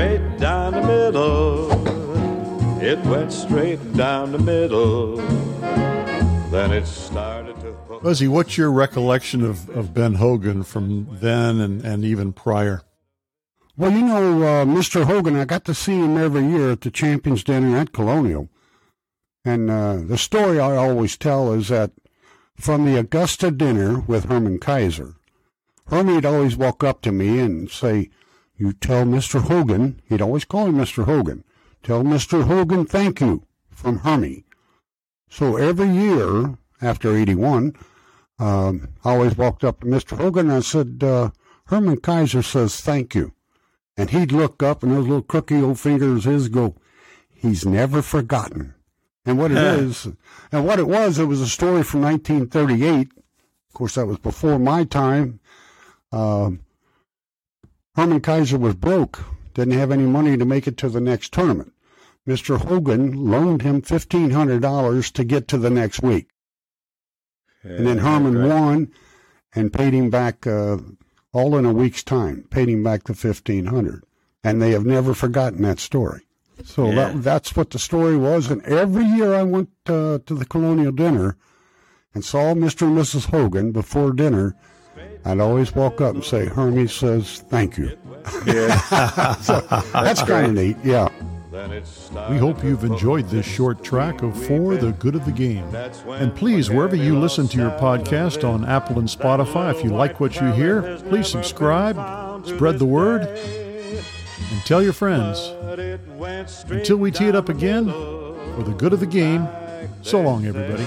straight down the middle. It went straight down the middle. Then it started to. Fuzzy, what's your recollection of, of Ben Hogan from then and, and even prior? Well, you know, uh, Mr. Hogan, I got to see him every year at the Champions Dinner at Colonial. And uh, the story I always tell is that from the Augusta dinner with Herman Keiser, Herman would always walk up to me and say, you tell Mr. Hogan, he'd always call him Mr. Hogan, tell Mr. Hogan thank you from Hermie. So every year after 81, um, I always walked up to Mr. Hogan and I said, uh, Herman Keiser says thank you. And he'd look up and those little crooky old fingers his go, he's never forgotten. And what it is, and what it was, it was a story from 1938. Of course, that was before my time. Um, Herman Keiser was broke, didn't have any money to make it to the next tournament. Mr. Hogan loaned him $1,500 to get to the next week. and then Herman right. won and paid him back uh, all in a week's time, paid him back the 1500 And they have never forgotten that story. So Yeah. that, that's what the story was. And every year I went uh, to the colonial dinner and saw Mr. and Mrs. Hogan before dinner. I'd always walk up and say, Hermie says, thank you. Yeah. So that's kind of neat. Yeah. Then it started We hope you've enjoyed this short track of FORE the Good of the Game. And please, wherever you listen to your podcast on. Apple and Spotify, if you like what you hear, please subscribe, spread the word, and tell your friends. Until we tee it up again, for the good of the game, so long, everybody.